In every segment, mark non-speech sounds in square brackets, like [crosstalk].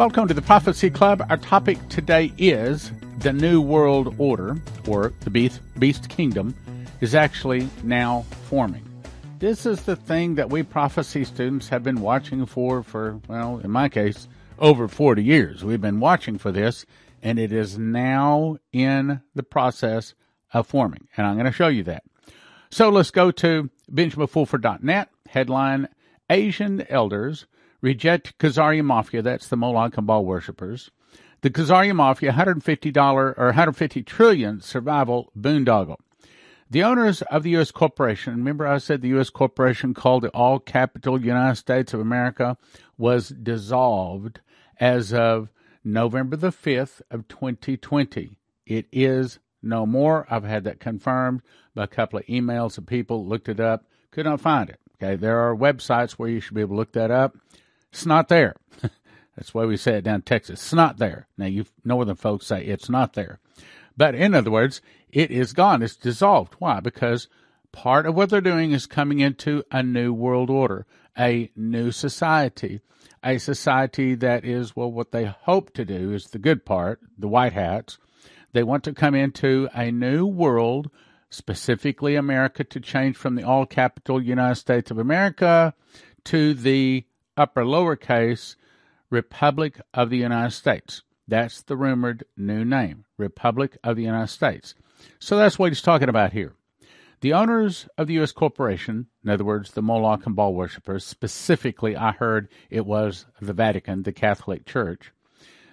Welcome to the Prophecy Club. Our topic today is the New World Order, or the Beast, Beast Kingdom, is actually now forming. This is the thing that we prophecy students have been watching for, for, well, in my case, over 40 years. We've been watching for this, and it is now in the process of forming. And I'm going to show you that. So let's go to BenjaminFulford.net. Headline Asian elders reject Khazarian Mafia. That's the Moloch and Baal worshippers. The Khazarian Mafia $150 or 150 trillion survival boondoggle. The owners of the U.S. corporation, remember I said the U.S. corporation called it All Capital United States of America, was dissolved as of November the 5th of 2020. It is no more. I've had that confirmed by a couple of emails of people looked it up, could not find it. Okay, there are websites where you should be able to look that up. It's not there. [laughs] That's why we say it down in Texas. It's not there. Now you northern folks say it's not there. But in other words, it is gone. It's dissolved. Why? Because part of what they're doing is coming into a new world order, a new society, a society that is, well, what they hope to do is the good part, the white hats. They want to come into a new world, specifically America, to change from the all capital United States of America to the upper lowercase Republic of the United States. That's the rumored new name, Republic of the United States. So that's what he's talking about here. The owners of the U.S. corporation, in other words, the Moloch and Baal worshippers, specifically, I heard it was the Vatican, the Catholic Church,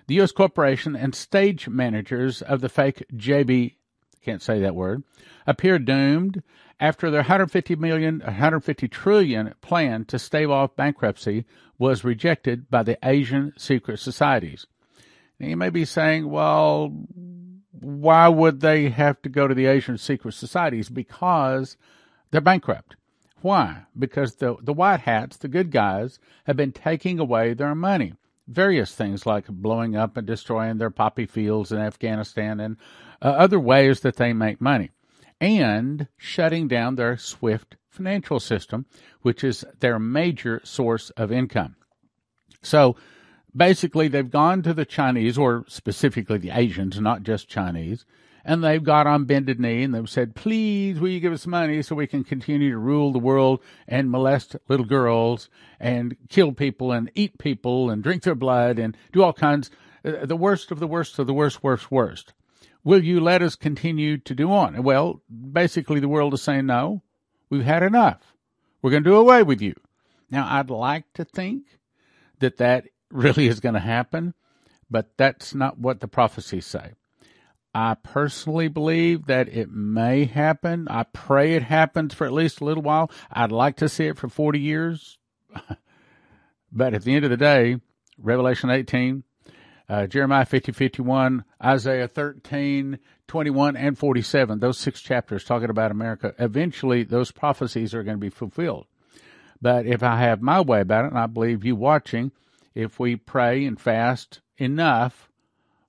the U.S. corporation and stage managers of the fake JB, can't say that word, appear doomed after their 150 million, 150 trillion plan to stave off bankruptcy was rejected by the Asian secret societies. Now, you may be saying, well, why would they have to go to the Asian secret societies? Because they're bankrupt. Why? Because the, the white hats, the good guys, have been taking away their money. Various things like blowing up and destroying their poppy fields in Afghanistan and uh, other ways that they make money. And shutting down their SWIFT financial system, which is their major source of income. So basically they've gone to the Chinese, or specifically the Asians, not just Chinese, and they've got on bended knee and they've said, please, will you give us money so we can continue to rule the world and molest little girls and kill people and eat people and drink their blood and do all kinds, uh, the worst of the worst of the worst, worst, worst. Will you let us continue to do on? Well, basically the world is saying, no, we've had enough. We're going to do away with you. Now, I'd like to think that that really is going to happen, but that's not what the prophecies say. I personally believe that it may happen. I pray it happens for at least a little while. I'd like to see it for 40 years. [laughs] but at the end of the day, Revelation 18, uh, Jeremiah 50, 51, Isaiah 13, 21, and 47, those six chapters talking about America, eventually those prophecies are going to be fulfilled. But if I have my way about it, and I believe you watching, if we pray and fast enough,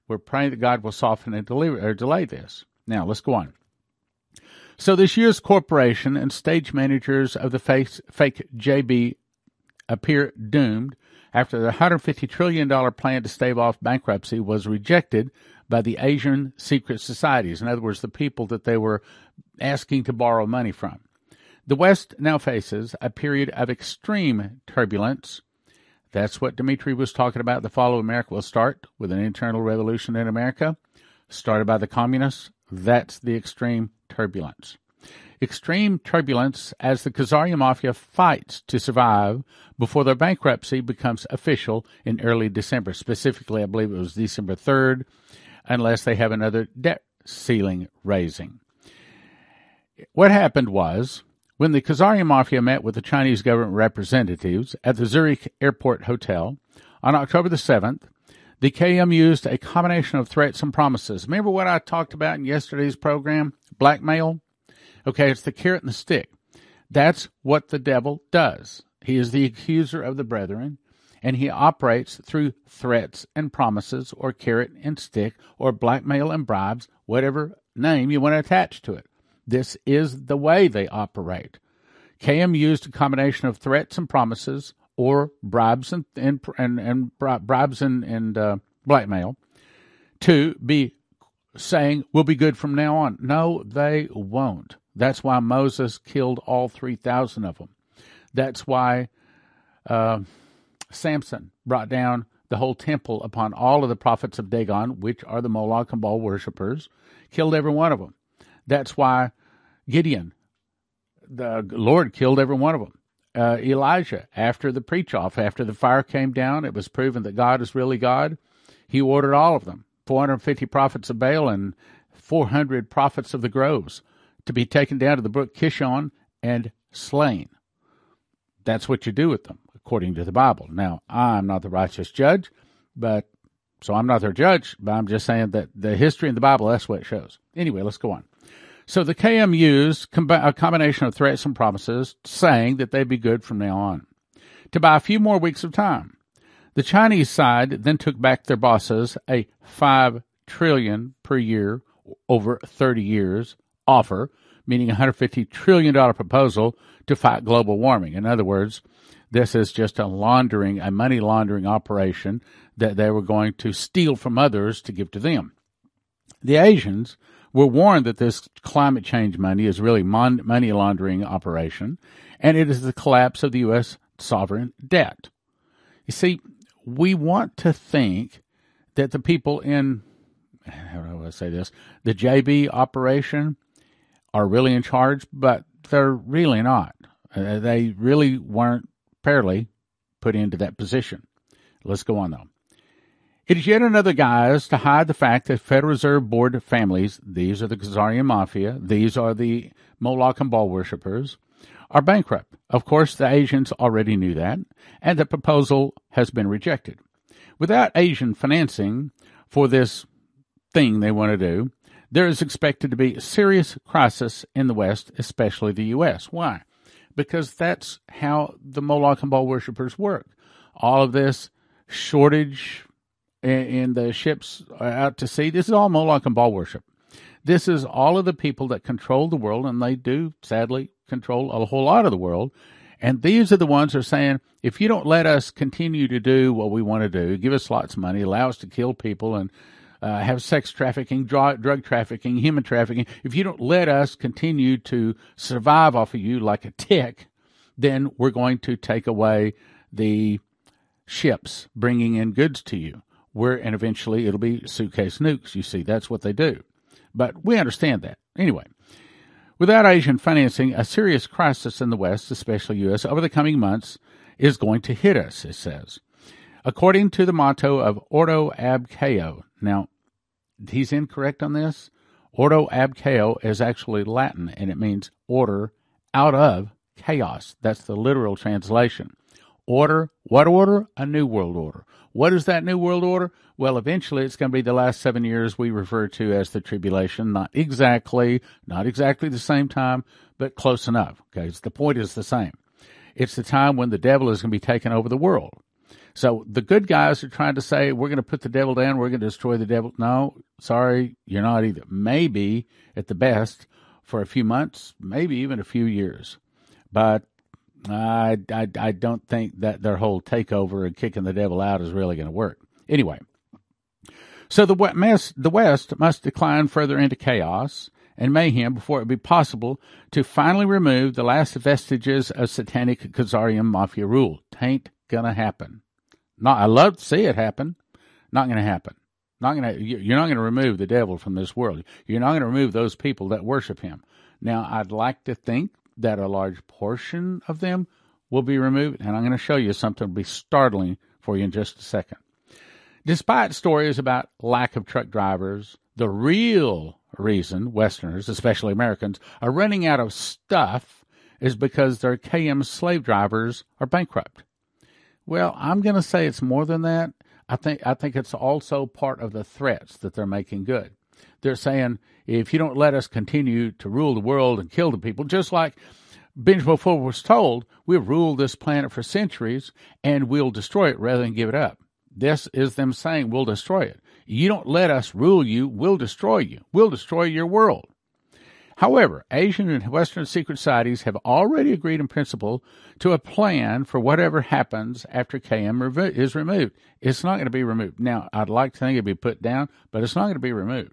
we're praying that God will soften and deliver, or delay this. Now, let's go on. So this year's corporation and stage managers of the fake, fake JB appear doomed after the $150 trillion plan to stave off bankruptcy was rejected by the Asian secret societies. In other words, the people that they were asking to borrow money from. The West now faces a period of extreme turbulence that's what Dimitri was talking about. The fall of America will start with an internal revolution in America, started by the communists. That's the extreme turbulence. Extreme turbulence as the Khazarian Mafia fights to survive before their bankruptcy becomes official in early December. Specifically, I believe it was December 3rd, unless they have another debt ceiling raising. What happened was when the Khazarian Mafia met with the Chinese government representatives at the Zurich Airport Hotel on October the 7th, the KM used a combination of threats and promises. Remember what I talked about in yesterday's program? Blackmail? Okay, it's the carrot and the stick. That's what the devil does. He is the accuser of the brethren, and he operates through threats and promises, or carrot and stick, or blackmail and bribes, whatever name you want to attach to it. This is the way they operate. KM used a combination of threats and promises, or bribes and and and, and bribes and, and uh, blackmail to be saying we'll be good from now on. No, they won't. That's why Moses killed all three thousand of them. That's why uh, Samson brought down the whole temple upon all of the prophets of Dagon, which are the Moloch and Baal worshippers, killed every one of them. That's why Gideon, the Lord killed every one of them. Uh, Elijah, after the preach off, after the fire came down, it was proven that God is really God. He ordered all of them 450 prophets of Baal and 400 prophets of the groves to be taken down to the brook Kishon and slain. That's what you do with them according to the Bible. Now, I'm not the righteous judge, but so I'm not their judge, but I'm just saying that the history in the Bible, that's what it shows. Anyway, let's go on. So the KMU's a combination of threats and promises, saying that they'd be good from now on, to buy a few more weeks of time. The Chinese side then took back their bosses a five trillion per year over 30 years offer, meaning a 150 trillion dollar proposal to fight global warming. In other words, this is just a laundering, a money laundering operation that they were going to steal from others to give to them. The Asians were warned that this climate change money is really mon- money laundering operation, and it is the collapse of the U.S. sovereign debt. You see, we want to think that the people in, how do I say this, the JB operation are really in charge, but they're really not. Uh, they really weren't fairly put into that position. Let's go on though. It is yet another guise to hide the fact that Federal Reserve Board families, these are the Khazarian Mafia, these are the Moloch and Baal worshippers, are bankrupt. Of course, the Asians already knew that, and the proposal has been rejected. Without Asian financing for this thing they want to do, there is expected to be a serious crisis in the West, especially the U.S. Why? because that's how the Moloch and Baal worshippers work. All of this shortage in, in the ships out to sea, this is all Moloch and Baal worship. This is all of the people that control the world, and they do sadly control a whole lot of the world. And these are the ones who are saying, if you don't let us continue to do what we want to do, give us lots of money, allow us to kill people and uh, have sex trafficking, drug trafficking, human trafficking, if you don't let us continue to survive off of you like a tick, then we're going to take away the ships bringing in goods to you. Where and eventually it'll be suitcase nukes. You see, that's what they do. But we understand that anyway. Without Asian financing, a serious crisis in the West, especially U.S., over the coming months is going to hit us, it says. According to the motto of Ordo ab chao, now, he's incorrect on this. Ordo ab chao is actually Latin and it means order out of chaos. That's the literal translation. Order, what order? A new world order. What is that new world order? Well, eventually it's going to be the last seven years we refer to as the tribulation. Not exactly, not exactly the same time, but close enough. Okay. the point is the same. It's the time when the devil is going to be taking over the world. So the good guys are trying to say, we're going to put the devil down, we're going to destroy the devil. No, sorry, you're not either. Maybe at the best for a few months, maybe even a few years. But I, I, I don't think that their whole takeover and kicking the devil out is really going to work. Anyway, so the West, the West must decline further into chaos and mayhem before it be possible to finally remove the last vestiges of satanic Khazarian mafia rule. Tain't gonna happen. Not, I love to see it happen. Not to happen. Not to. You're not to remove the devil from this world. You're not to remove those people that worship him. Now, I'd like to think that a large portion of them will be removed, and I'm going to show you something that'll be startling for you in just a second. Despite stories about lack of truck drivers, the real reason Westerners, especially Americans, are running out of stuff is because their KM slave drivers are bankrupt. Well, I'm going to say it's more than that. I think I think it's also part of the threats that they're making good. They're saying if you don't let us continue to rule the world and kill the people, just like Benjamin Fulford was told, we've ruled this planet for centuries and we'll destroy it rather than give it up. This is them saying we'll destroy it. You don't let us rule you, we'll destroy you. We'll destroy your world. However, Asian and Western secret societies have already agreed in principle to a plan for whatever happens after KM is removed. It's not going to be removed. Now, I'd like to think it'd be put down, but it's not going to be removed.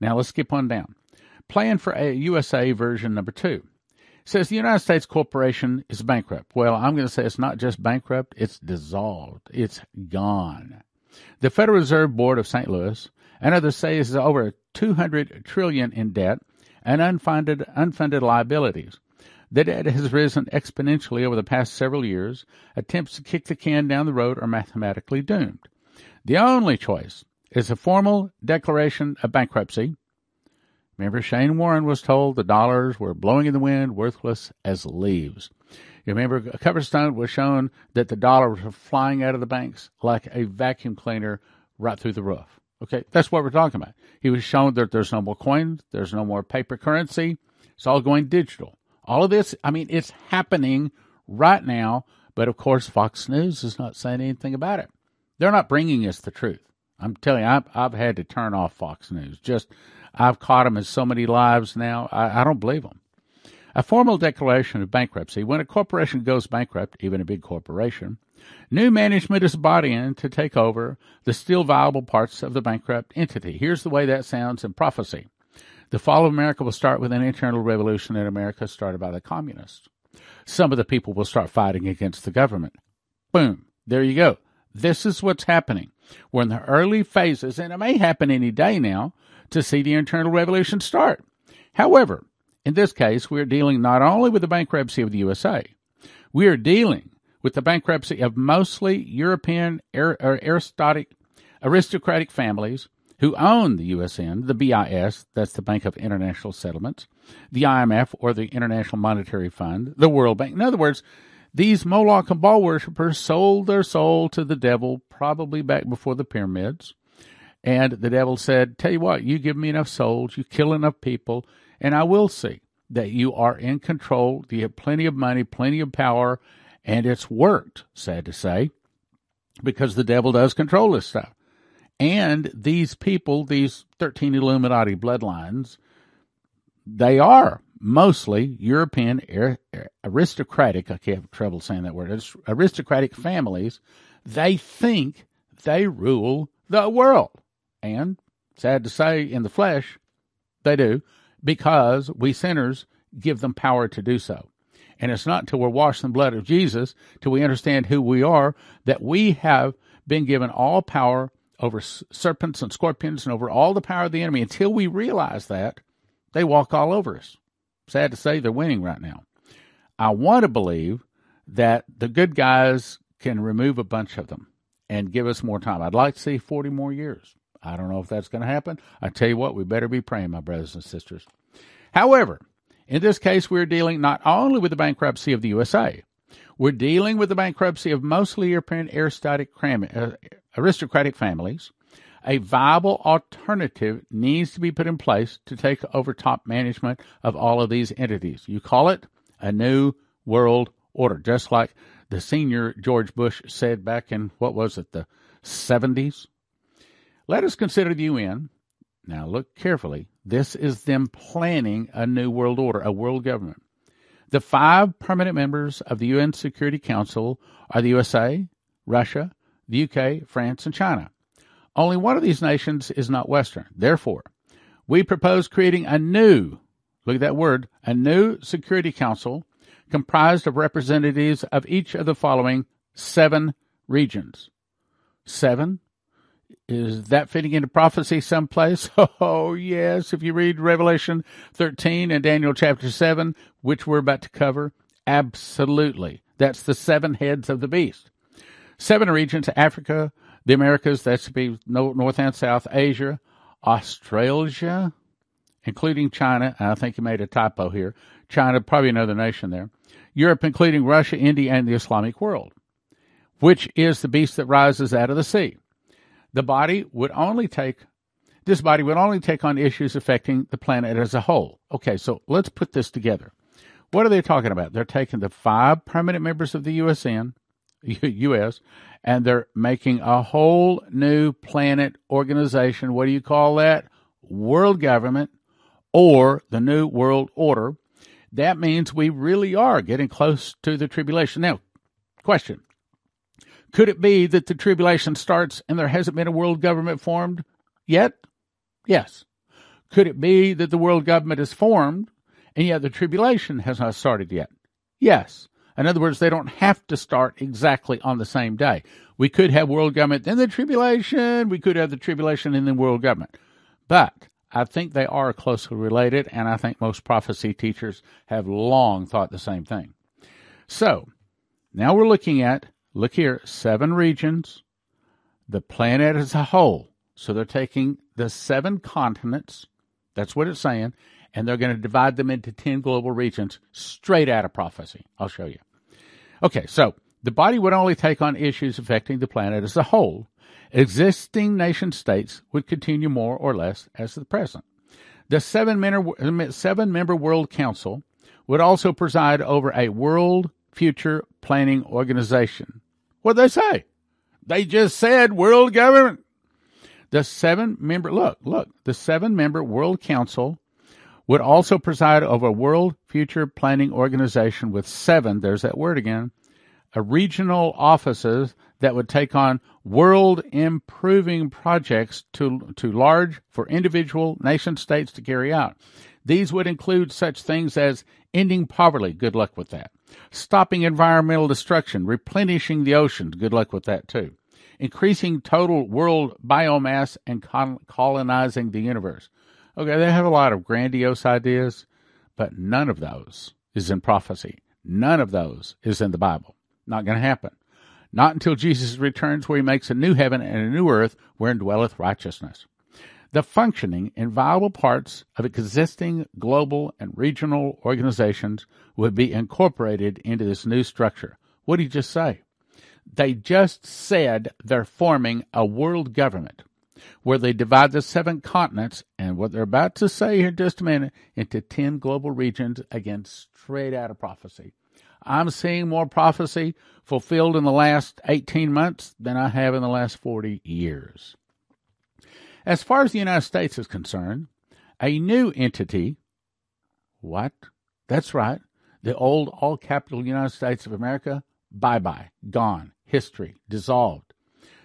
Now, let's skip on down. Plan for a USA version number two says the United States corporation is bankrupt. Well, I'm going to say it's not just bankrupt, it's dissolved. It's gone. The Federal Reserve Board of St. Louis and others say it's over 200 trillion in debt and unfunded unfunded liabilities. The debt has risen exponentially over the past several years. Attempts to kick the can down the road are mathematically doomed. The only choice is a formal declaration of bankruptcy Remember, Shane Warren was told the dollars were blowing in the wind, worthless as leaves. You remember, a cover was shown that the dollars were flying out of the banks like a vacuum cleaner right through the roof. Okay, that's what we're talking about. He was shown that there's no more coins, there's no more paper currency, it's all going digital. All of this, I mean, it's happening right now, but of course, Fox News is not saying anything about it. They're not bringing us the truth. I'm telling you, I've, I've had to turn off Fox News. Just I've caught them in so many lives now, I, I don't believe them. A formal declaration of bankruptcy, when a corporation goes bankrupt, even a big corporation, new management is brought in to take over the still viable parts of the bankrupt entity. Here's the way that sounds in prophecy. The fall of America will start with an internal revolution in America started by the communists. Some of the people will start fighting against the government. Boom. There you go. This is what's happening. We're in the early phases, and it may happen any day now, to see the internal revolution start. However, in this case, we are dealing not only with the bankruptcy of the USA, we are dealing with the bankruptcy of mostly European aristocratic, aristocratic families who own the USN, the BIS, that's the Bank of International Settlements, the IMF, or the International Monetary Fund, the World Bank. In other words, these Moloch and Baal worshippers sold their soul to the devil probably back before the pyramids. And the devil said, Tell you what, you give me enough souls, you kill enough people, and I will see that you are in control. You have plenty of money, plenty of power, and it's worked, sad to say, because the devil does control this stuff. And these people, these 13 Illuminati bloodlines, they are mostly European aristocratic, I have trouble saying that word, aristocratic families. They think they rule the world. And, sad to say, in the flesh, they do, because we sinners give them power to do so. And it's not until we're washed in the blood of Jesus, till we understand who we are, that we have been given all power over serpents and scorpions and over all the power of the enemy. Until we realize that, they walk all over us. Sad to say, they're winning right now. I want to believe that the good guys can remove a bunch of them and give us more time. I'd like to see 40 more years. I don't know if that's going to happen. I tell you what, we better be praying, my brothers and sisters. However, in this case, we're dealing not only with the bankruptcy of the USA, we're dealing with the bankruptcy of mostly European uh, aristocratic families. A viable alternative needs to be put in place to take over top management of all of these entities. You call it a new world order, just like the senior George Bush said back in, what was it, the 70s? Let us consider the UN. Now look carefully. This is them planning a new world order, a world government. The five permanent members of the UN Security Council are the USA, Russia, the UK, France, and China. Only one of these nations is not Western. Therefore, we propose creating a new, look at that word, a new Security Council comprised of representatives of each of the following seven regions. Seven is that fitting into prophecy someplace? [laughs] Oh, yes. If you read Revelation 13 and Daniel chapter 7, which we're about to cover, absolutely. That's the seven heads of the beast. Seven regions Africa, the Americas, that's to be North and South, Asia, Australia, including China. I think you made a typo here. China, probably another nation there. Europe, including Russia, India, and the Islamic world, which is the beast that rises out of the sea the body would only take this body would only take on issues affecting the planet as a whole. Okay, so let's put this together. What are they talking about? They're taking the five permanent members of the USN, [laughs] US, and they're making a whole new planet organization. What do you call that? World government or the New World Order, that means we really are getting close to the tribulation. Now, question Could it be that the tribulation starts and there hasn't been a world government formed yet? Yes. Could it be that the world government is formed and yet the tribulation has not started yet? Yes. In other words, they don't have to start exactly on the same day. We could have world government, then the tribulation. We could have the tribulation and then world government. But I think they are closely related, and I think most prophecy teachers have long thought the same thing. So, now we're looking at, look here, seven regions, the planet as a whole. So they're taking the seven continents, that's what it's saying, and they're going to divide them into 10 global regions straight out of prophecy. I'll show you. Okay, so the body would only take on issues affecting the planet as a whole. Existing nation states would continue more or less as the present. The seven member, seven member World Council would also preside over a World Future Planning Organization. What they say? They just said world government. The seven member, look, look, the seven member World Council would also preside over a World Future Planning Organization with seven, there's that word again, a regional offices that would take on world improving projects to, to large for individual nation states to carry out. These would include such things as ending poverty, good luck with that. Stopping environmental destruction, replenishing the oceans, good luck with that too. Increasing total world biomass and colonizing the universe. Okay, they have a lot of grandiose ideas, but none of those is in prophecy. None of those is in the Bible. Not going to happen. Not until Jesus returns, where he makes a new heaven and a new earth wherein dwelleth righteousness. The functioning and viable parts of existing global and regional organizations would be incorporated into this new structure. What did he just say? They just said they're forming a world government where they divide the seven continents and what they're about to say here in just a minute into 10 global regions, again, straight out of prophecy. I'm seeing more prophecy fulfilled in the last 18 months than I have in the last 40 years. As far as the United States is concerned, a new entity, what? That's right, the old all capital United States of America, bye bye, gone, history, dissolved.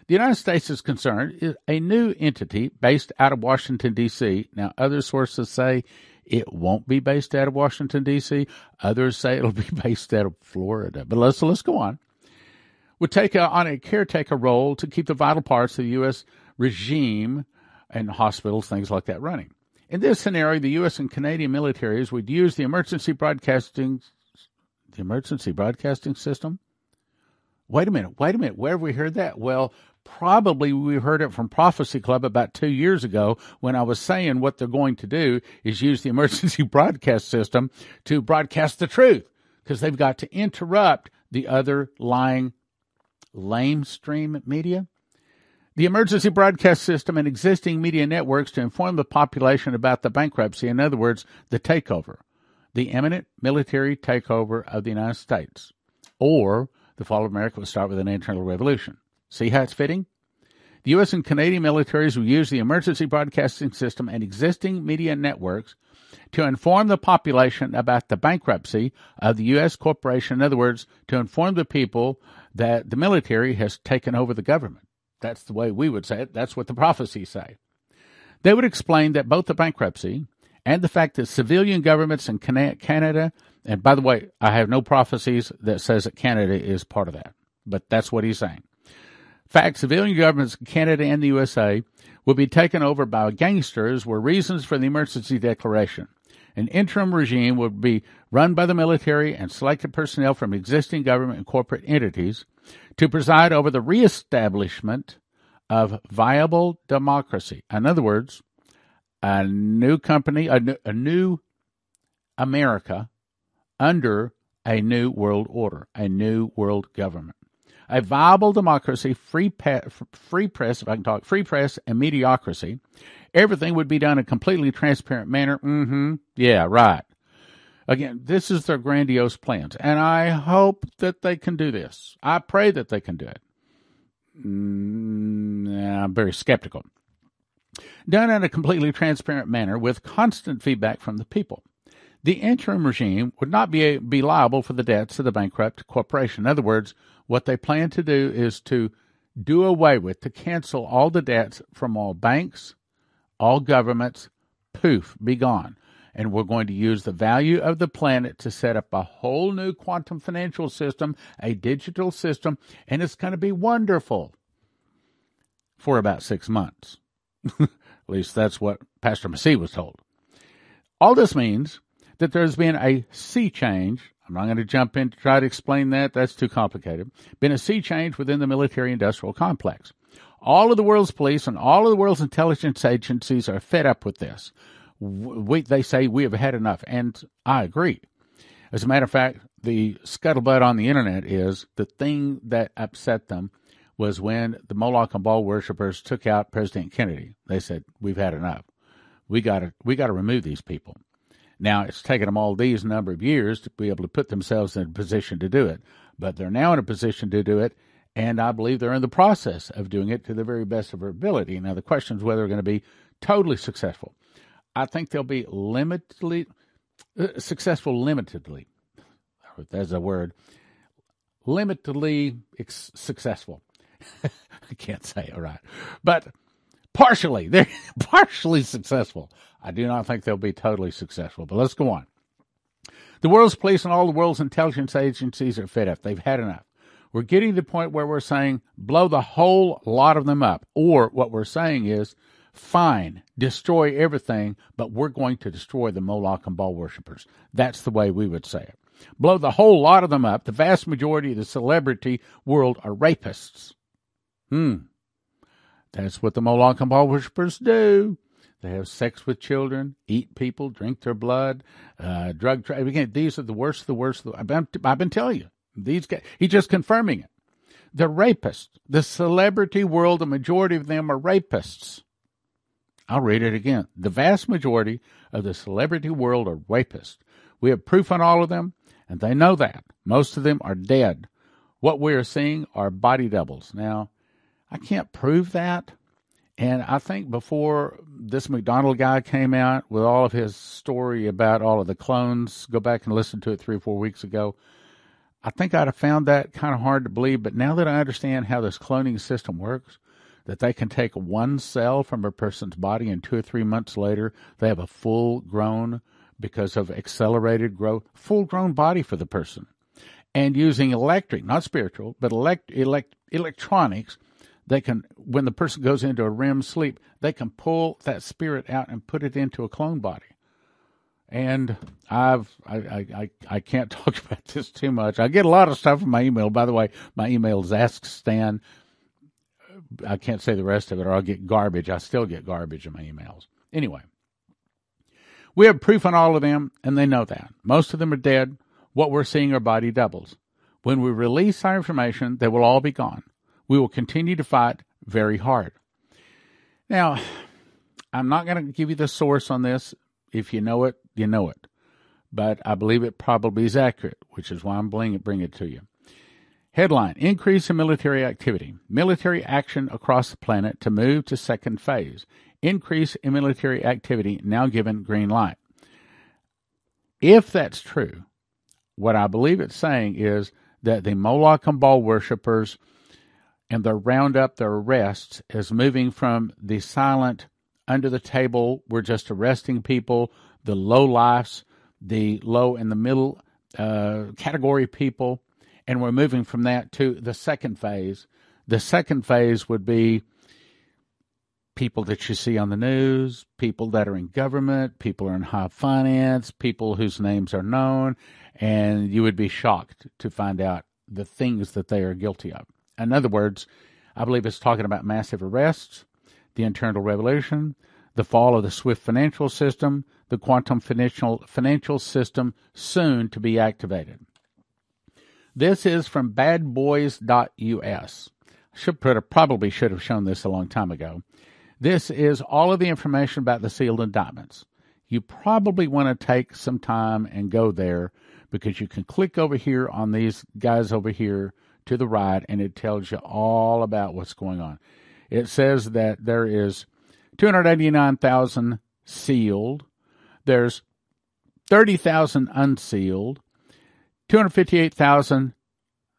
The United States is concerned is a new entity based out of Washington, D.C. Now, other sources say it won't be based out of Washington, D.C. Others say it'll [laughs] be based out of Florida. But let's, let's go on. Would take a, on a caretaker role to keep the vital parts of the U.S. regime and hospitals, things like that running. In this scenario, the U.S. and Canadian militaries would use the emergency broadcasting, the emergency broadcasting system. Wait a minute, wait a minute. Where have we heard that? Well, probably we heard it from Prophecy Club about two years ago when I was saying what they're going to do is use the [laughs] emergency broadcast system to broadcast the truth because they've got to interrupt the other lying lame stream media. The emergency broadcast system and existing media networks to inform the population about the bankruptcy, in other words, the takeover, the imminent military takeover of the United States, or the fall of America would start with an internal revolution. See how it's fitting? The U.S. and Canadian militaries will use the emergency broadcasting system and existing media networks to inform the population about the bankruptcy of the U.S. corporation. In other words, to inform the people that the military has taken over the government. That's the way we would say it. That's what the prophecies say. They would explain that both the bankruptcy and the fact that civilian governments in Canada, and by the way, I have no prophecies that says that Canada is part of that, but that's what he's saying fact, civilian governments in Canada and the USA will be taken over by gangsters were reasons for the emergency declaration. An interim regime would be run by the military and selected personnel from existing government and corporate entities to preside over the reestablishment of viable democracy. In other words, a new company, a new, a new America under a new world order, a new world government a viable democracy, free, free press, if I can talk, free press and mediocrity, everything would be done in a completely transparent manner. Mm-hmm. Yeah, right. Again, this is their grandiose plans, and I hope that they can do this. I pray that they can do it. Mm, I'm very skeptical. done in a completely transparent manner with constant feedback from the people. The interim regime would not be, be liable for the debts of the bankrupt corporation. In other words, what they plan to do is to do away with, to cancel all the debts from all banks, all governments, poof, be gone. And we're going to use the value of the planet to set up a whole new quantum financial system, a digital system, and it's going to be wonderful for about six months. [laughs] At least that's what Pastor Massey was told. All this means that there's been a sea change. I'm not going to jump in to try to explain that. That's too complicated. Been a sea change within the military industrial complex. All of the world's police and all of the world's intelligence agencies are fed up with this. We, they say we have had enough, and I agree. As a matter of fact, the scuttlebutt on the internet is the thing that upset them was when the Moloch and Baal worshippers took out President Kennedy. They said, "We've had enough. We got to we got to remove these people." Now it's taken them all these number of years to be able to put themselves in a position to do it, but they're now in a position to do it, and I believe they're in the process of doing it to the very best of their ability. Now the question is whether they're going to be totally successful. I think they'll be limitedly uh, successful, limitedly. That's a word. Limitedly ex- successful. [laughs] I can't say it right, but partially [laughs] they're partially successful. I do not think they'll be totally successful. But let's go on. The world's police and all the world's intelligence agencies are fed up. They've had enough. We're getting to the point where we're saying blow the whole lot of them up, or what we're saying is fine, destroy everything, but we're going to destroy the Moloch and Baal worshippers. That's the way we would say it. Blow the whole lot of them up. The vast majority of the celebrity world are rapists. Hmm. That's what the Moloch and Baal worshippers do. They have sex with children, eat people, drink their blood, uh, drug trafficking. These are the worst of the worst. The, I've, been, I've been telling you. These guys, he's just confirming it. The rapists, the celebrity world, the majority of them are rapists. I'll read it again. The vast majority of the celebrity world are rapists. We have proof on all of them, and they know that. Most of them are dead. What we are seeing are body doubles. Now, I can't prove that. And I think before this McDonald guy came out with all of his story about all of the clones, go back and listen to it three or four weeks ago. I think I'd have found that kind of hard to believe. But now that I understand how this cloning system works, that they can take one cell from a person's body and two or three months later they have a full grown because of accelerated growth full grown body for the person and using electric not spiritual but elect, elect electronics they can when the person goes into a REM sleep they can pull that spirit out and put it into a clone body and I've I, I, I can't [laughs] talk about this too much. I get a lot of stuff in my email. By the way, my email is ask Stan I can't say the rest of it or I'll get garbage. I still get garbage in my emails. Anyway, we have proof on all of them, and they know that. Most of them are dead. What we're seeing are body doubles. When we release our information, they will all be gone. We will continue to fight very hard. Now, I'm not going to give you the source on this. If you know it, you know it. But I believe it probably is accurate, which is why I'm bringing it, to you. Headline Increase in military activity. Military action across the planet to move to second phase. Increase in military activity now given green light. If that's true, what I believe it's saying is that the Moloch and Baal worshippers and the roundup, the arrests, is moving from the silent, under the table, we're just arresting people, the low lifes, the low and the middle uh, category people, and we're moving from that to the second phase. The second phase would be people that you see on the news, people that are in government, people are in high finance, people whose names are known, and you would be shocked to find out the things that they are guilty of. In other words, I believe it's talking about massive arrests, the internal revolution, the fall of the SWIFT financial system, the quantum financial financial system soon to be activated. This is from badboys.us. Should probably should have shown this a long time ago. This is all of the information about the sealed indictments. You probably want to take some time and go there because you can click over here on these guys over here to the right and it tells you all about what's going on. It says that there is 289,000 sealed. There's 30,000 unsealed. 258,000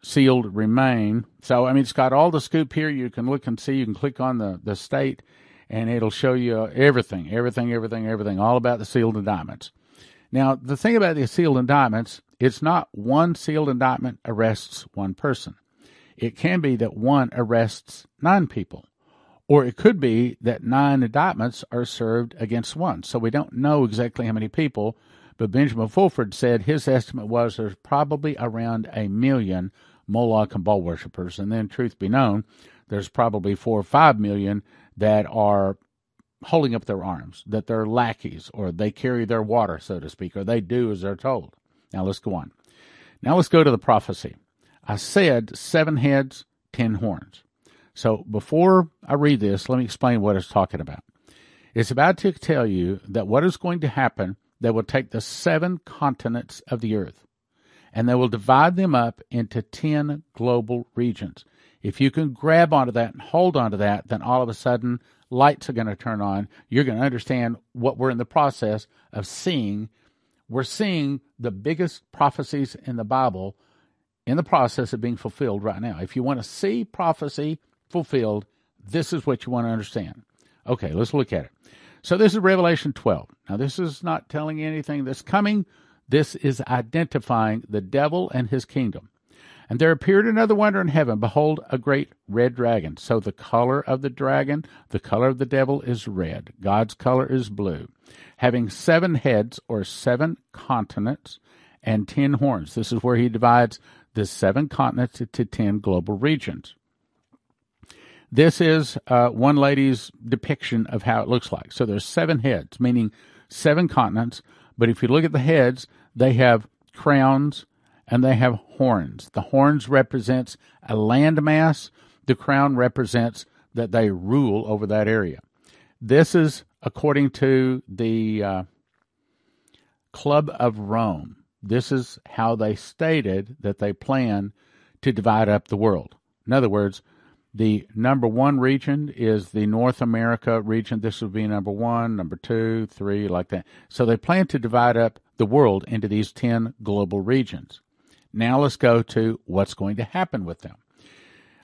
sealed remain. So, I mean, it's got all the scoop here. You can look and see. You can click on the, the state and it'll show you everything, everything, everything, everything, all about the sealed indictments. Now, the thing about the sealed indictments, it's not one sealed indictment arrests one person. It can be that one arrests nine people, or it could be that nine indictments are served against one. So we don't know exactly how many people, but Benjamin Fulford said his estimate was there's probably around a million Moloch and Baal worshippers. And then, truth be known, there's probably four or five million that are holding up their arms, that they're lackeys, or they carry their water, so to speak, or they do as they're told. Now let's go on. Now let's go to the prophecy. I said seven heads, ten horns. So before I read this, let me explain what it's talking about. It's about to tell you that what is going to happen, they will take the seven continents of the earth and they will divide them up into 10 global regions. If you can grab onto that and hold onto that, then all of a sudden lights are going to turn on. You're going to understand what we're in the process of seeing. We're seeing the biggest prophecies in the Bible in the process of being fulfilled right now. If you want to see prophecy fulfilled, this is what you want to understand. Okay, let's look at it. So this is Revelation 12. Now, this is not telling you anything that's coming. This is identifying the devil and his kingdom. And there appeared another wonder in heaven. Behold, a great red dragon. So the color of the dragon, the color of the devil is red. God's color is blue. Having seven heads or seven continents and ten horns. This is where he divides the seven continents into ten global regions. This is uh, one lady's depiction of how it looks like. So there's seven heads, meaning seven continents. But if you look at the heads, they have crowns and they have horns. The horns represents a landmass. The crown represents that they rule over that area. This is according to the uh, Club of Rome. This is how they stated that they plan to divide up the world. In other words, the number one region is the North America region. This would be number one, number two, three, like that. So they plan to divide up the world into these 10 global regions. Now let's go to what's going to happen with them.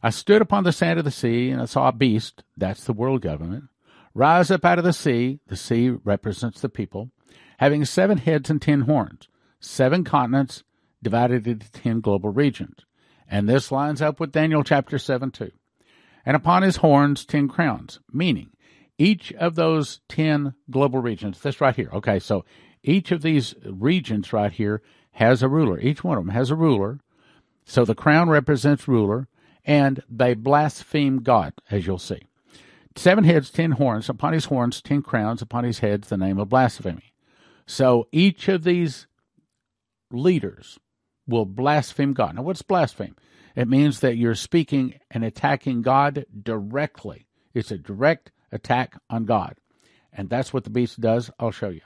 I stood upon the sand of the sea, and I saw a beast, that's the world government, rise up out of the sea, the sea represents the people, having seven heads and ten horns, seven continents divided into ten global regions. And this lines up with Daniel chapter 7 too. And upon his horns, ten crowns, meaning each of those ten global regions, this right here. Okay, so each of these regions right here has a ruler. Each one of them has a ruler. So the crown represents ruler, and they blaspheme God, as you'll see. Seven heads, ten horns. Upon his horns, ten crowns. Upon his heads, the name of blasphemy. So each of these leaders will blaspheme God. Now, what's blaspheme? It means that you're speaking and attacking God directly. It's a direct attack on God. And that's what the beast does. I'll show you.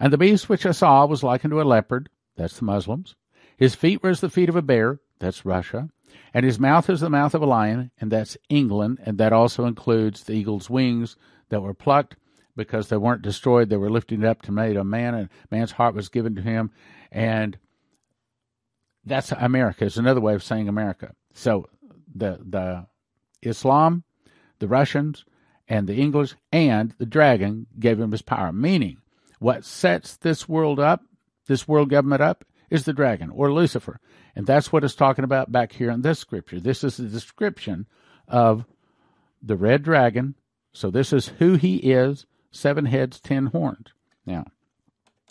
And the beast which I saw was like unto a leopard, that's the Muslims. His feet were as the feet of a bear, that's Russia. And his mouth is the mouth of a lion, and that's England, and that also includes the eagle's wings that were plucked because they weren't destroyed. They were lifted up to made a man, and man's heart was given to him. And that's America, is another way of saying America. So the the Islam, the Russians, and the English, and the dragon gave him his power. Meaning, what sets this world up this world government up is the dragon or Lucifer. And that's what it's talking about back here in this scripture. This is the description of the red dragon. So this is who he is seven heads, ten horns. Now,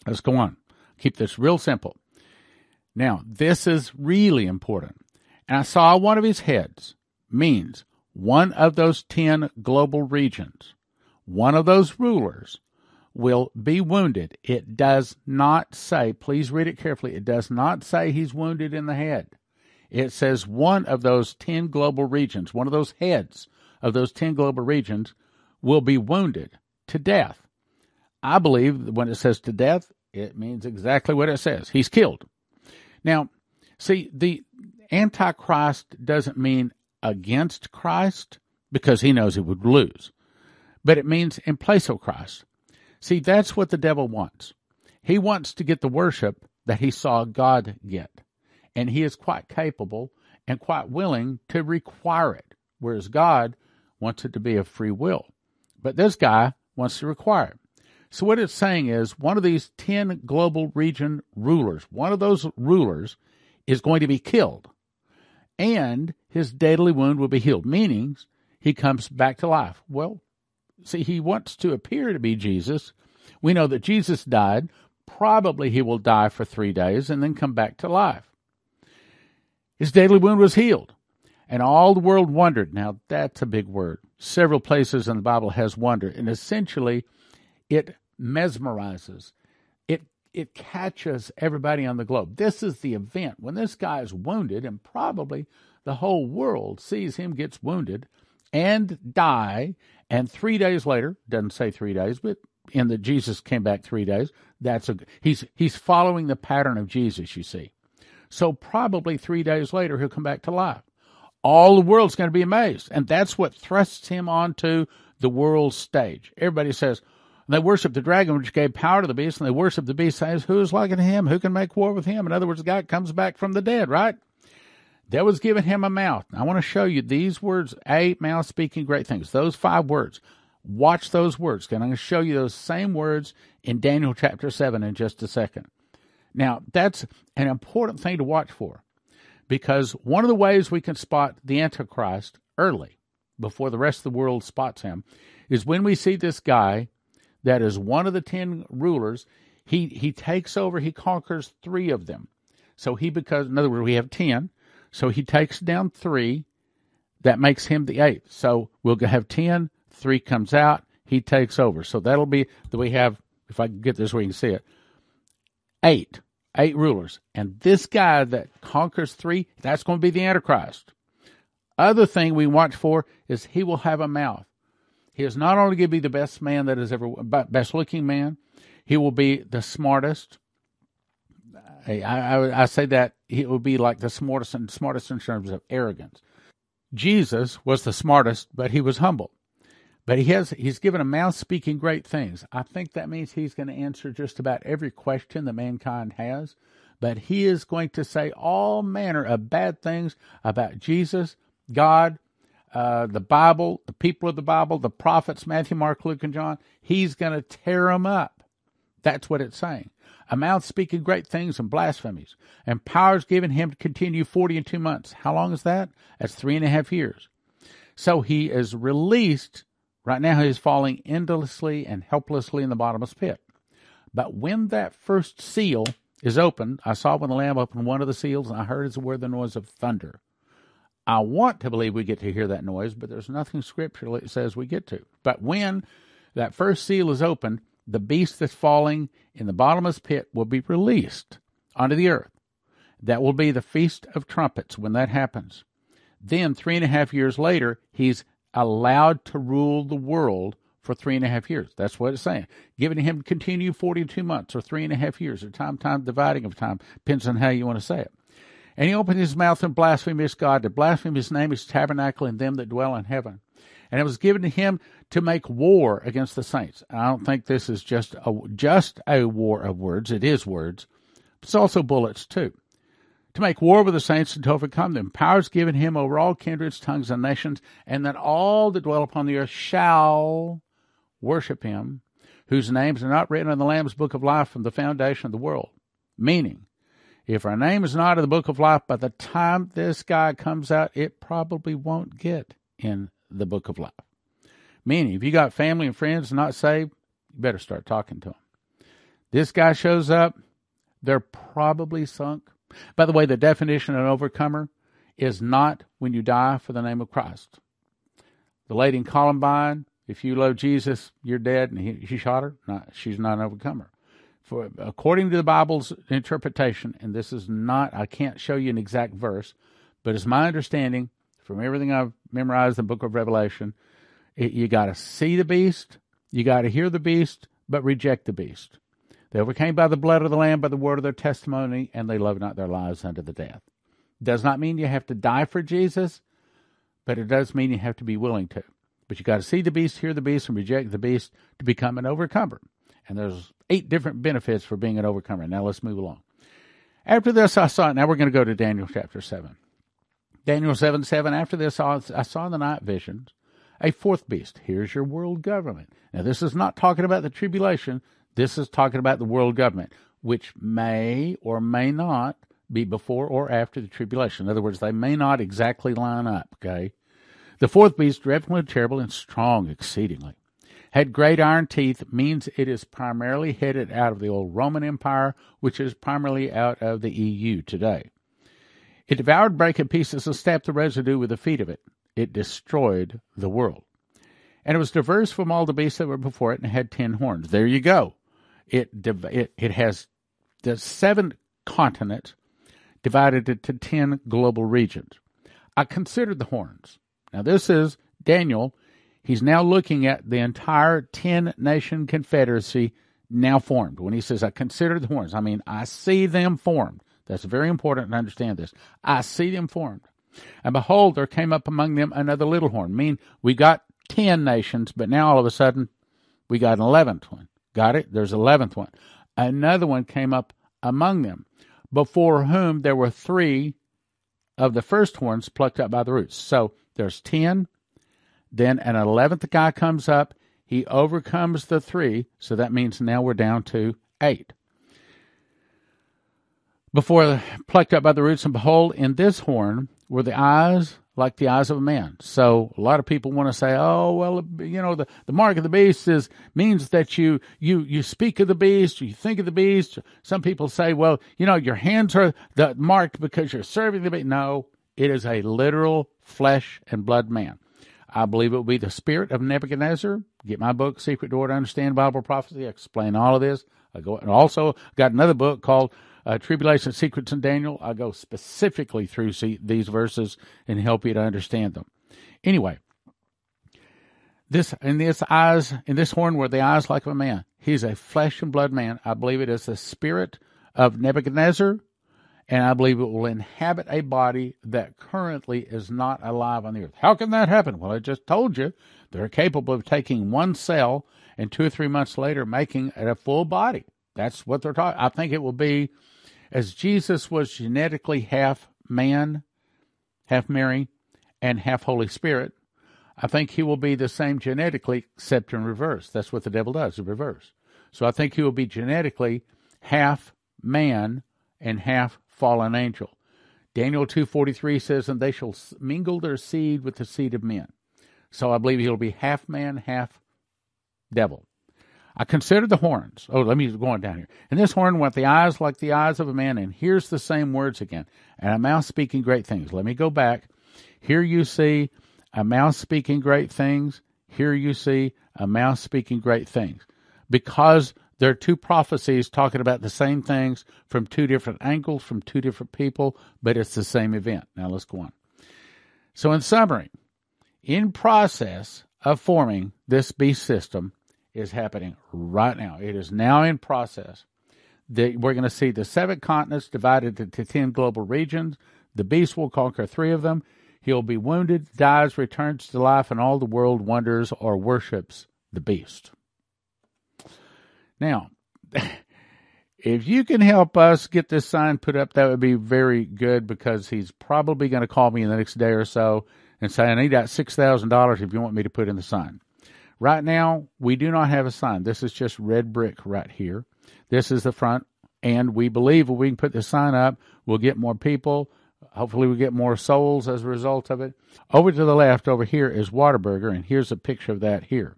let's go on. Keep this real simple. Now, this is really important. And I saw one of his heads means one of those ten global regions, one of those rulers will be wounded. It does not say, please read it carefully, it does not say he's wounded in the head. It says one of those 10 global regions, one of those heads of those 10 global regions will be wounded to death. I believe when it says to death, it means exactly what it says. He's killed. Now, see, the Antichrist doesn't mean against Christ because he knows he would lose. but it means in place of Christ. See, that's what the devil wants. He wants to get the worship that he saw God get. And he is quite capable and quite willing to require it, whereas God wants it to be a free will. But this guy wants to require it. So what it's saying is one of these 10 global region rulers, one of those rulers is going to be killed and his deadly wound will be healed, meaning he comes back to life. Well, see, he wants to appear to be Jesus. We know that Jesus died. Probably he will die for three days and then come back to life. His deadly wound was healed. And all the world wondered. Now, that's a big word. Several places in the Bible has wonder. And essentially, it mesmerizes. It it catches everybody on the globe. This is the event when this guy is wounded, and probably the whole world sees him gets wounded and die. And three days later, doesn't say three days, but in the Jesus came back three days. That's a he's he's following the pattern of Jesus. You see, so probably three days later he'll come back to life. All the world's going to be amazed, and that's what thrusts him onto the world stage. Everybody says, they worship the dragon, which gave power to the beast, and they worship the beast, says, Who is like him? Who can make war with him? In other words, God comes back from the dead, right? That was given him a mouth. I want to show you these words, a mouth speaking great things. Those five words. Watch those words. And I'm going to show you those same words in Daniel chapter 7 in just a second. Now, that's an important thing to watch for because one of the ways we can spot the Antichrist early, before the rest of the world spots him, is when we see this guy that is one of the ten rulers. He he takes over. He conquers three of them. So he becomes. In other words, we have ten. So he takes down three. That makes him the eighth. So we'll have ten. Three comes out. He takes over. So that'll be that we have. If I can get this where you can see it, eight eight rulers. And this guy that conquers three, that's going to be the Antichrist. Other thing we watch for is he will have a mouth. He is not only going to be the best man that is ever, best looking man, he will be the smartest. I, I, I say that he would be like the smartest and smartest in terms of arrogance. Jesus was the smartest, but he was humble. But he has he's given a mouth speaking great things. I think that means he's going to answer just about every question that mankind has. But he is going to say all manner of bad things about Jesus, God, uh, the Bible, the people of the Bible, the prophets, Matthew, Mark, Luke, and John, he's going to tear them up. That's what it's saying. A mouth speaking great things and blasphemies, and powers given him to continue 40 and two months. How long is that? That's three and a half years. So he is released. Right now, he is falling endlessly and helplessly in the bottomless pit. But when that first seal is opened, I saw when the Lamb opened one of the seals, and I heard as it were the noise of thunder. I want to believe we get to hear that noise, but there's nothing scripturally that says we get to. But when that first seal is opened, the beast that's falling in the bottomless pit will be released onto the earth. That will be the Feast of Trumpets when that happens. Then, three and a half years later, he's allowed to rule the world for three and a half years. That's what it's saying. Giving him continue 42 months or three and a half years, or time, time, dividing of time. Depends on how you want to say it. And he opened his mouth and blasphemed his God, to blaspheme his name, his tabernacle, and them that dwell in heaven. And it was given to him to make war against the saints. I don't think this is just a, just a war of words. It is words. It's also bullets, too. To make war with the saints and to overcome them. Powers given him over all kindreds, tongues, and nations, and that all that dwell upon the earth shall worship him, whose names are not written in the Lamb's book of life from the foundation of the world. Meaning, if our name is not in the book of life, by the time this guy comes out, it probably won't get in the book of life. Meaning, if you got family and friends not saved, you better start talking to them. This guy shows up, they're probably sunk. By the way, the definition of an overcomer is not when you die for the name of Christ. The lady in Columbine, if you love Jesus, you're dead, and he, he shot her. Not, she's not an overcomer for according to the Bible's interpretation, and this is not I can't show you an exact verse, but it's my understanding from everything I've memorized in the book of Revelation, it, you got to see the beast, you got to hear the beast, but reject the beast. They overcame by the blood of the Lamb, by the word of their testimony, and they loved not their lives unto the death. Does not mean you have to die for Jesus, but it does mean you have to be willing to. But you got to see the beast, hear the beast, and reject the beast to become an overcomer. And there's eight different benefits for being an overcomer. Now let's move along. After this, I saw, now we're going to go to Daniel chapter 7. Daniel 7 7. After this, I saw the night visions a fourth beast. Here's your world government. Now, this is not talking about the tribulation. This is talking about the world government, which may or may not be before or after the tribulation. In other words, they may not exactly line up, okay? The fourth beast, dreadful and terrible and strong exceedingly, had great iron teeth, means it is primarily headed out of the old Roman Empire, which is primarily out of the EU today. It devoured, brake in pieces, and stamped the residue with the feet of it. It destroyed the world. And it was diverse from all the beasts that were before it, and had ten horns. There you go. It it, it has the seven continents divided into ten global regions. I considered the horns. Now this is Daniel. He's now looking at the entire ten nation confederacy now formed. When he says, I consider the horns, I mean, I see them formed. That's very important to understand this. I see them formed. And behold, there came up among them another little horn. Mean we got ten nations, but now all of a sudden we got an eleventh one. Got it? There's eleventh one. Another one came up among them, before whom there were three of the first horns plucked up by the roots. So there's ten. Then an eleventh guy comes up. He overcomes the three. So that means now we're down to eight before plucked up by the roots, and behold, in this horn were the eyes like the eyes of a man. So a lot of people want to say, "Oh, well, you know, the, the mark of the beast is means that you you you speak of the beast, you think of the beast." Some people say, "Well, you know, your hands are the marked because you're serving the beast." No, it is a literal flesh and blood man. I believe it will be the spirit of Nebuchadnezzar. Get my book, Secret Door to Understand Bible Prophecy. I explain all of this. I go and also got another book called uh, Tribulation Secrets in Daniel. I go specifically through see, these verses and help you to understand them. Anyway, this in this eyes in this horn were the eyes like of a man. He's a flesh and blood man. I believe it is the spirit of Nebuchadnezzar, and I believe it will inhabit a body that currently is not alive on the earth. How can that happen? Well, I just told you they're capable of taking one cell and two or three months later making it a full body. That's what they're talking. I think it will be as Jesus was genetically half man, half Mary, and half Holy Spirit, I think he will be the same genetically, except in reverse. That's what the devil does, the reverse. So I think he will be genetically half man and half fallen angel. Daniel 2:43 says and they shall mingle their seed with the seed of men. So I believe he'll be half man, half devil. I considered the horns. Oh, let me go on down here. And this horn went the eyes like the eyes of a man, and here's the same words again. And a mouth speaking great things. Let me go back. Here you see a mouth speaking great things. Here you see a mouth speaking great things. Because there are two prophecies talking about the same things from two different angles, from two different people, but it's the same event. Now let's go on. So, in summary, in process of forming this beast system, is happening right now. It is now in process. The, we're going to see the seven continents divided into 10 global regions. The beast will conquer three of them. He'll be wounded, dies, returns to life, and all the world wonders or worships the beast. Now, [laughs] if you can help us get this sign put up, that would be very good because he's probably going to call me in the next day or so and say, I need that $6,000 if you want me to put in the sign. Right now, we do not have a sign. This is just red brick right here. This is the front, and we believe if we can put the sign up, we'll get more people. Hopefully, we get more souls as a result of it. Over to the left, over here is Whataburger, and here's a picture of that here.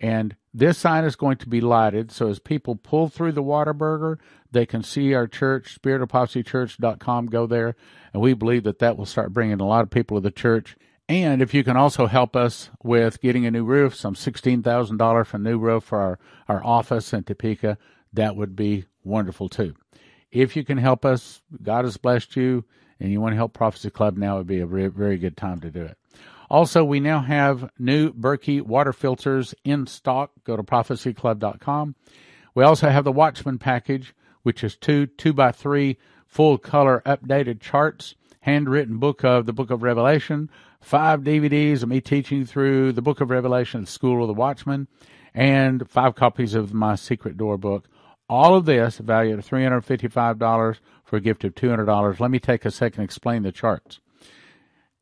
And this sign is going to be lighted, so as people pull through the Whataburger, they can see our church, spiritofprophecychurch.com, go there, and we believe that that will start bringing a lot of people to the church and if you can also help us with getting a new roof, some $16,000 for a new roof for our, our office in Topeka, that would be wonderful too. If you can help us, God has blessed you, and you want to help Prophecy Club now, would be a very, very good time to do it. Also, we now have new Berkey water filters in stock. Go to prophecyclub.com. We also have the Watchman package, which is two two by three full color updated charts handwritten book of the book of Revelation, five DVDs of me teaching through the book of Revelation, School of the Watchman, and five copies of my Secret Door book. All of this valued at $355 for a gift of $200. Let me take a second and explain the charts.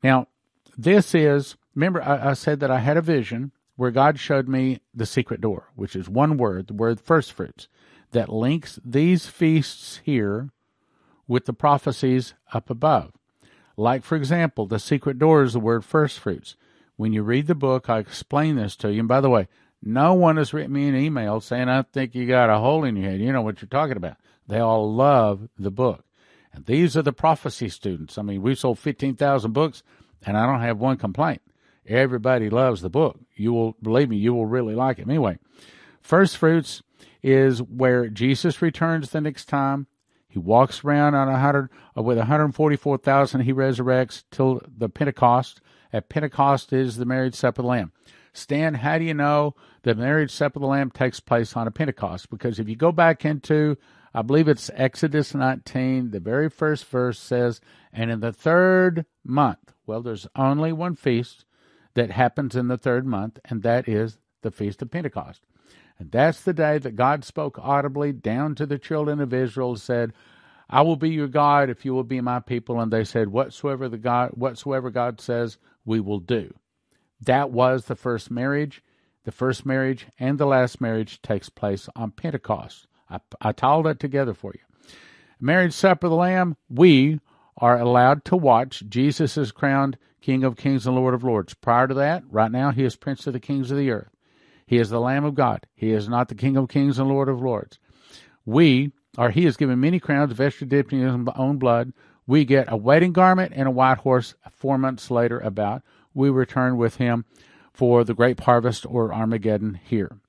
Now, this is, remember, I, I said that I had a vision where God showed me the secret door, which is one word, the word first fruits, that links these feasts here with the prophecies up above. Like, for example, the secret door is the word first fruits. When you read the book, I explain this to you. And by the way, no one has written me an email saying, I think you got a hole in your head. You know what you're talking about. They all love the book. And these are the prophecy students. I mean, we sold 15,000 books and I don't have one complaint. Everybody loves the book. You will, believe me, you will really like it. Anyway, first fruits is where Jesus returns the next time. He walks around on a hundred uh, with 144,000. He resurrects till the Pentecost. At Pentecost is the marriage supper of the Lamb. Stan, how do you know the marriage supper of the Lamb takes place on a Pentecost? Because if you go back into, I believe it's Exodus 19, the very first verse says, and in the third month, well, there's only one feast that happens in the third month, and that is the Feast of Pentecost. And that's the day that God spoke audibly down to the children of Israel, said, I will be your God if you will be my people. And they said, Whatsoever the God whatsoever God says, we will do. That was the first marriage. The first marriage and the last marriage takes place on Pentecost. I, I tied it together for you. Marriage supper of the Lamb, we are allowed to watch. Jesus is crowned King of Kings and Lord of Lords. Prior to that, right now, he is Prince of the Kings of the earth. He is the Lamb of God. He is not the King of Kings and Lord of Lords. We are, he has given many crowns vested dipped in his own blood. We get a wedding garment and a white horse four months later about. We return with him for the great harvest or Armageddon here.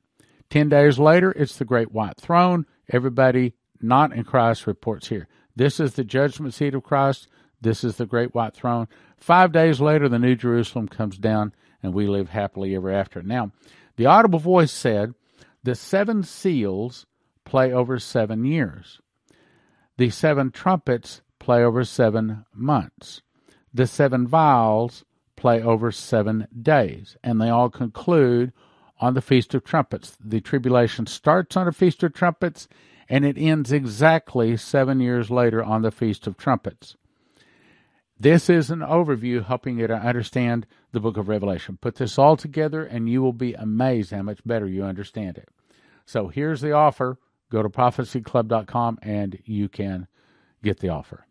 Ten days later, it's the great white throne. Everybody not in Christ reports here. This is the judgment seat of Christ. This is the great white throne. Five days later, the New Jerusalem comes down and we live happily ever after. Now, the audible voice said, The seven seals play over seven years. The seven trumpets play over seven months. The seven vials play over seven days. And they all conclude on the Feast of Trumpets. The tribulation starts on the Feast of Trumpets and it ends exactly seven years later on the Feast of Trumpets. This is an overview helping you to understand the book of Revelation. Put this all together and you will be amazed how much better you understand it. So here's the offer. Go to prophecyclub.com and you can get the offer.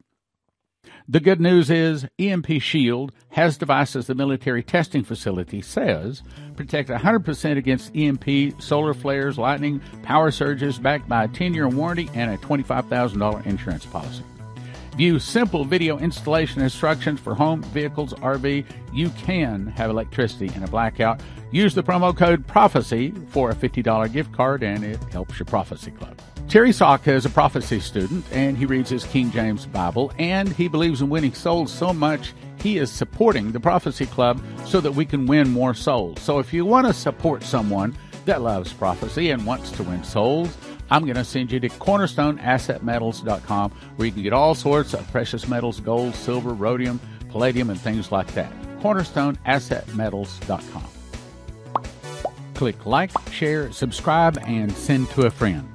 The good news is EMP Shield has devices the military testing facility says protect 100% against EMP, solar flares, lightning, power surges, backed by a 10 year warranty and a $25,000 insurance policy. View simple video installation instructions for home, vehicles, RV. You can have electricity in a blackout. Use the promo code PROPHECY for a $50 gift card and it helps your prophecy club. Terry Sacka is a prophecy student and he reads his King James Bible and he believes in winning souls so much he is supporting the Prophecy Club so that we can win more souls. So if you want to support someone that loves prophecy and wants to win souls, I'm going to send you to cornerstoneassetmetals.com where you can get all sorts of precious metals, gold, silver, rhodium, palladium, and things like that. cornerstoneassetmetals.com. Click like, share, subscribe, and send to a friend.